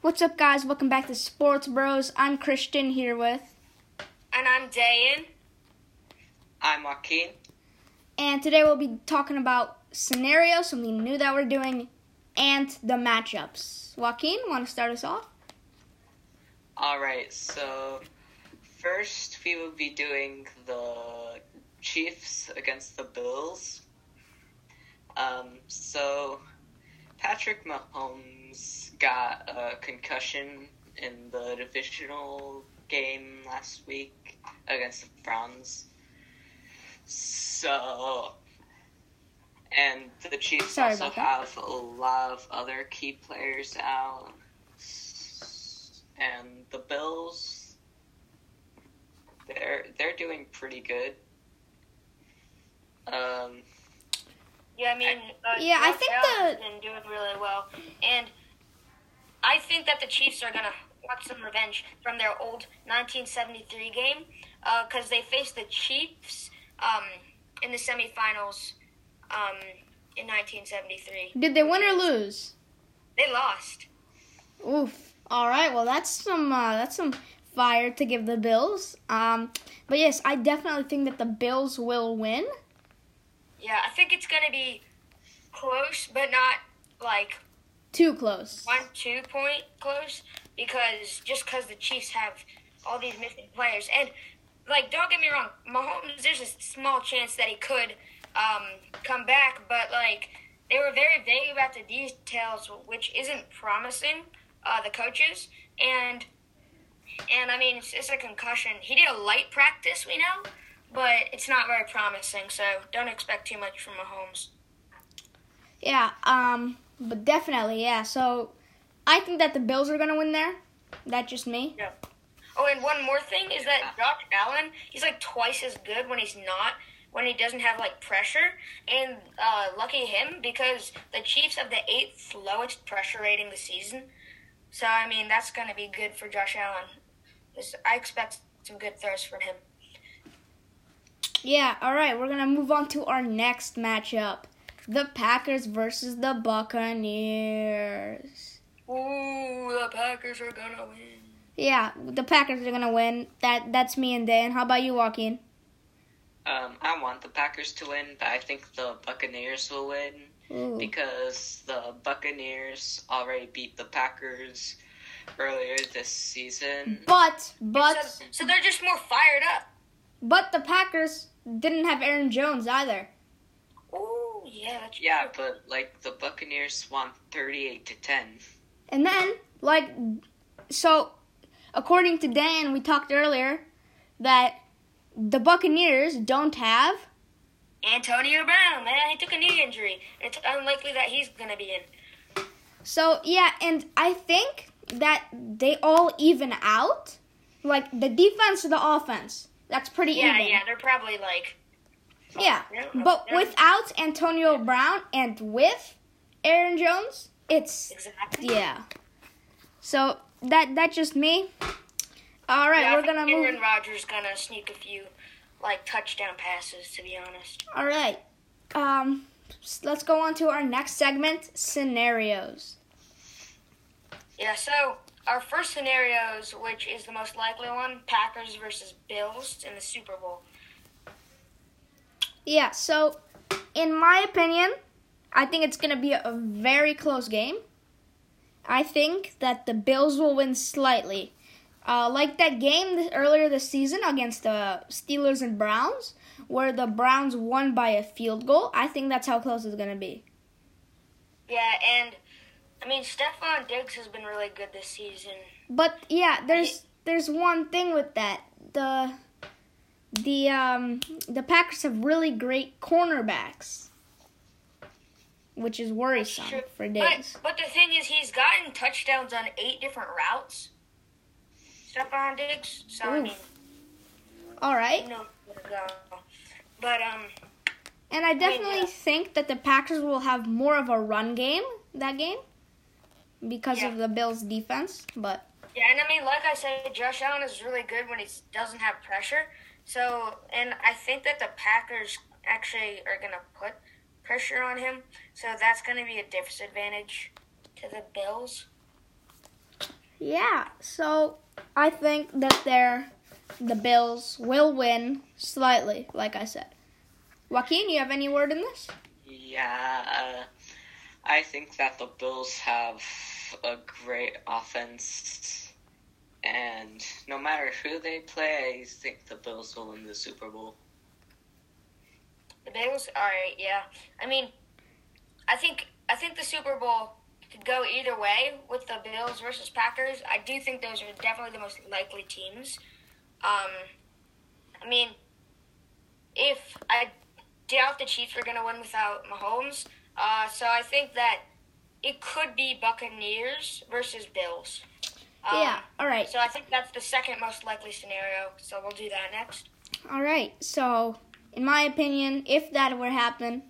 What's up, guys? Welcome back to Sports Bros. I'm Christian here with, And I'm Dayan. I'm Joaquin. and today we'll be talking about scenarios, something new that we're doing, and the matchups. Joaquin, want to start us off? Alright, so first we will be doing the Chiefs against the Bills. Um, so Patrick Mahomes got a concussion in the divisional game last week against the Browns. So, and the Chiefs Sorry also have a lot of other key players out. And the Bills, they're they're doing pretty good. Um, Yeah, I mean, uh, Yeah, I Josh think Allen's the- been doing really well, and I think that the Chiefs are gonna want some revenge from their old 1973 game because they faced the Chiefs um, in the semifinals um, in 1973. Did they win or lose? They lost. Oof. All right. Well, that's some uh, that's some fire to give the Bills. Um, but yes, I definitely think that the Bills will win. Yeah, I think it's gonna be close, but not like Too close. one two point close because just because the Chiefs have all these missing players and like don't get me wrong, Mahomes there's a small chance that he could um, come back, but like they were very vague about the details, which isn't promising. Uh, the coaches and and I mean it's, it's a concussion. He did a light practice, we know, but it's not very promising. So don't expect too much from Mahomes. Yeah. Um. But definitely, yeah. So, I think that the Bills are gonna win there. That's just me. Oh, and one more thing is that Josh Allen, he's like twice as good when he's not, when he doesn't have like pressure. And uh, lucky him because the Chiefs have the eighth lowest pressure rating this season. So I mean that's gonna be good for Josh Allen. I expect some good throws from him. Yeah, all right, we're going to move on to our next matchup. The Packers versus the Buccaneers. Ooh, the Packers are gonna win. Yeah, the Packers are going to win. That that's me and Dan. How about you, Joaquin? um, I want the Packers to win, but I think the Buccaneers will win Ooh. because the Buccaneers already beat the Packers earlier this season. But but So, so they're just more fired up. But the Packers didn't have Aaron Jones either. Oh yeah, that's Yeah, true. but like the Buccaneers won thirty-eight to ten. And then like so according to Dan, we talked earlier that the Buccaneers don't have Antonio Brown, man, he took a knee injury. It's unlikely that he's gonna be in. So yeah, and I think that they all even out. Like the defense to the offense. That's pretty Yeah, even. yeah, yeah, they're probably like. Yeah. Yeah, But yeah. without Antonio Brown and with Aaron Jones, it's Exactly. yeah. So that that's just me. All right, Yeah, we're gonna Aaron move. Aaron Rodgers gonna sneak a few like touchdown passes. To be honest. All right. Um, let's go on to our next segment: scenarios. Yeah. So our first scenarios, which is the most likely one, Packers versus Bills in the Super Bowl. Yeah. So, in my opinion, I think it's gonna be a very close game. I think that the Bills will win slightly. Uh, like that game earlier this season against the Steelers and Browns, where the Browns won by a field goal. I think that's how close it's gonna be. Yeah, and I mean Stefon Diggs has been really good this season. But yeah, there's there's one thing with that. The the um the Packers have really great cornerbacks. Which is worrisome for Diggs. but but, the thing is, he's gotten touchdowns on eight different routes. Stefon Diggs. So I mean, All right. you know where to go. But um, And I definitely yeah. think that the Packers will have more of a run game that game because Yeah. of the Bills defense, but Yeah, and I mean, like I said, Josh Allen is really good when he doesn't have pressure. So, and I think that the Packers actually are going to put pressure on him. So that's going to be a disadvantage to the Bills. Yeah, so I think that they're the Bills will win slightly, like I said. Joaquin, you have any word in this? Yeah, uh, I think that the Bills have a great offense, and no matter who they play, I think the Bills will win the Super Bowl. The Bills, right, yeah. I mean, I think I think the Super Bowl could go either way with the Bills versus Packers. I do think those are definitely the most likely teams. Um, I mean, if I doubt the Chiefs are going to win without Mahomes, uh, so I think that it could be Buccaneers versus Bills. Um, yeah, all right. So I think that's the second most likely scenario. So we'll do that next. All right. So, in my opinion, if that were to happen,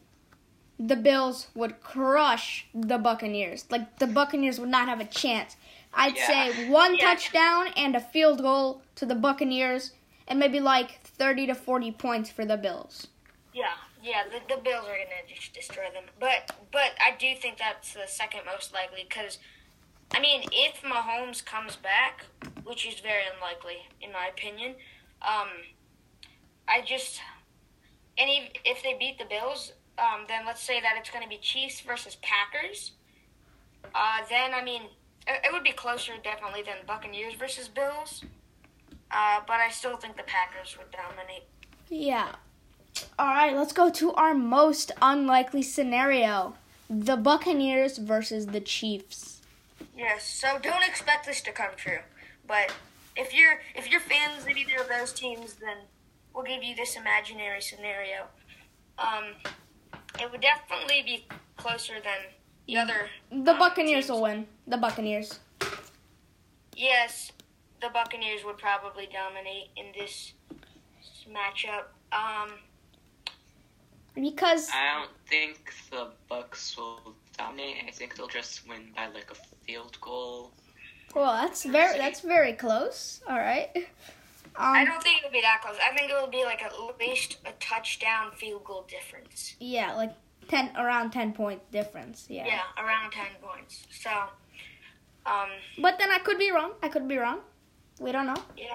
the Bills would crush the Buccaneers. Like the Buccaneers would not have a chance. I'd Yeah. say one Yeah. touchdown and a field goal to the Buccaneers, and maybe like thirty to forty points for the Bills. Yeah, yeah, the, the Bills are gonna just destroy them. But but I do think that's the second most likely because, I mean, if Mahomes comes back, which is very unlikely in my opinion, um, I just and if, if they beat the Bills, um, then let's say that it's gonna be Chiefs versus Packers. Uh, then I mean, it, it would be closer definitely than Buccaneers versus Bills. Uh, but I still think the Packers would dominate. Yeah. All right, let's go to our most unlikely scenario: the Buccaneers versus the Chiefs. Yes, so don't expect this to come true. But if you're if you're fans of either of those teams, then we'll give you this imaginary scenario. Um, it would definitely be closer than the other. The um, Buccaneers teams. will win. The Buccaneers. Yes, the Buccaneers would probably dominate in this matchup. Um, Because I don't think the Bucks will dominate. I think they'll just win by like a field goal. well, that's very that's very close. All right. I Um, don't think it'll be that close. I think it'll be like at least a touchdown field goal difference. yeah, like ten around ten point difference. Yeah. Yeah, around ten points. So, um, But then I could be wrong. I could be wrong. We don't know. Yeah.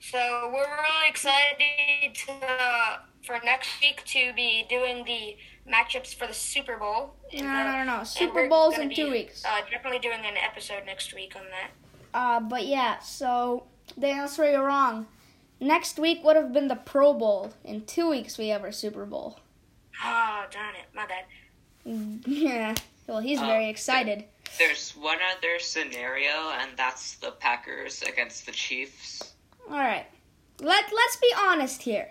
So we're really excited to, uh, for next week to be doing the matchups for the Super Bowl. No, And, no, no, no. Super Bowl's gonna in two be, weeks. Uh, definitely doing an episode next week on that. Uh, but yeah. So the answer you're wrong. Next week would have been the Pro Bowl. In two weeks we have our Super Bowl. Oh, darn it, my bad. Yeah. Well, he's Uh, very excited. There's one other scenario, and that's the Packers against the Chiefs. All right. Let Let's be honest here.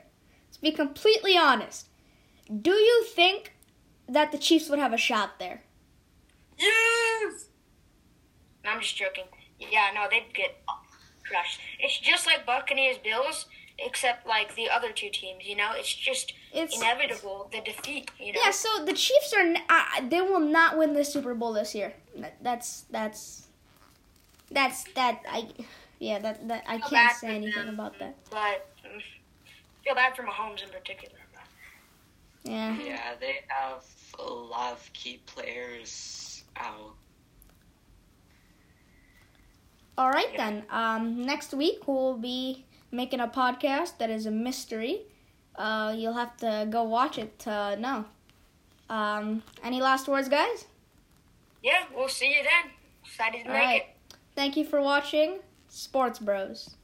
Be completely honest. Do you think that the Chiefs would have a shot there? Yes. No, I'm just joking. Yeah, no, they'd get crushed. It's just like Buccaneers Bills, except like the other two teams. You know, it's just It's inevitable the defeat. You know. yeah. So the Chiefs are uh, they will not win the Super Bowl this year. That's that's that's that. I yeah. That that I can't say anything them, about that. But mm, feel bad for Mahomes in particular. Yeah. Yeah, they have a lot of key players out. All right then. Um, next week we'll be making a podcast that is a mystery. Uh, you'll have to go watch it to know. Um, any last words, guys? Yeah, we'll see you then. Excited to All make right. it. Thank you for watching Sports Bros.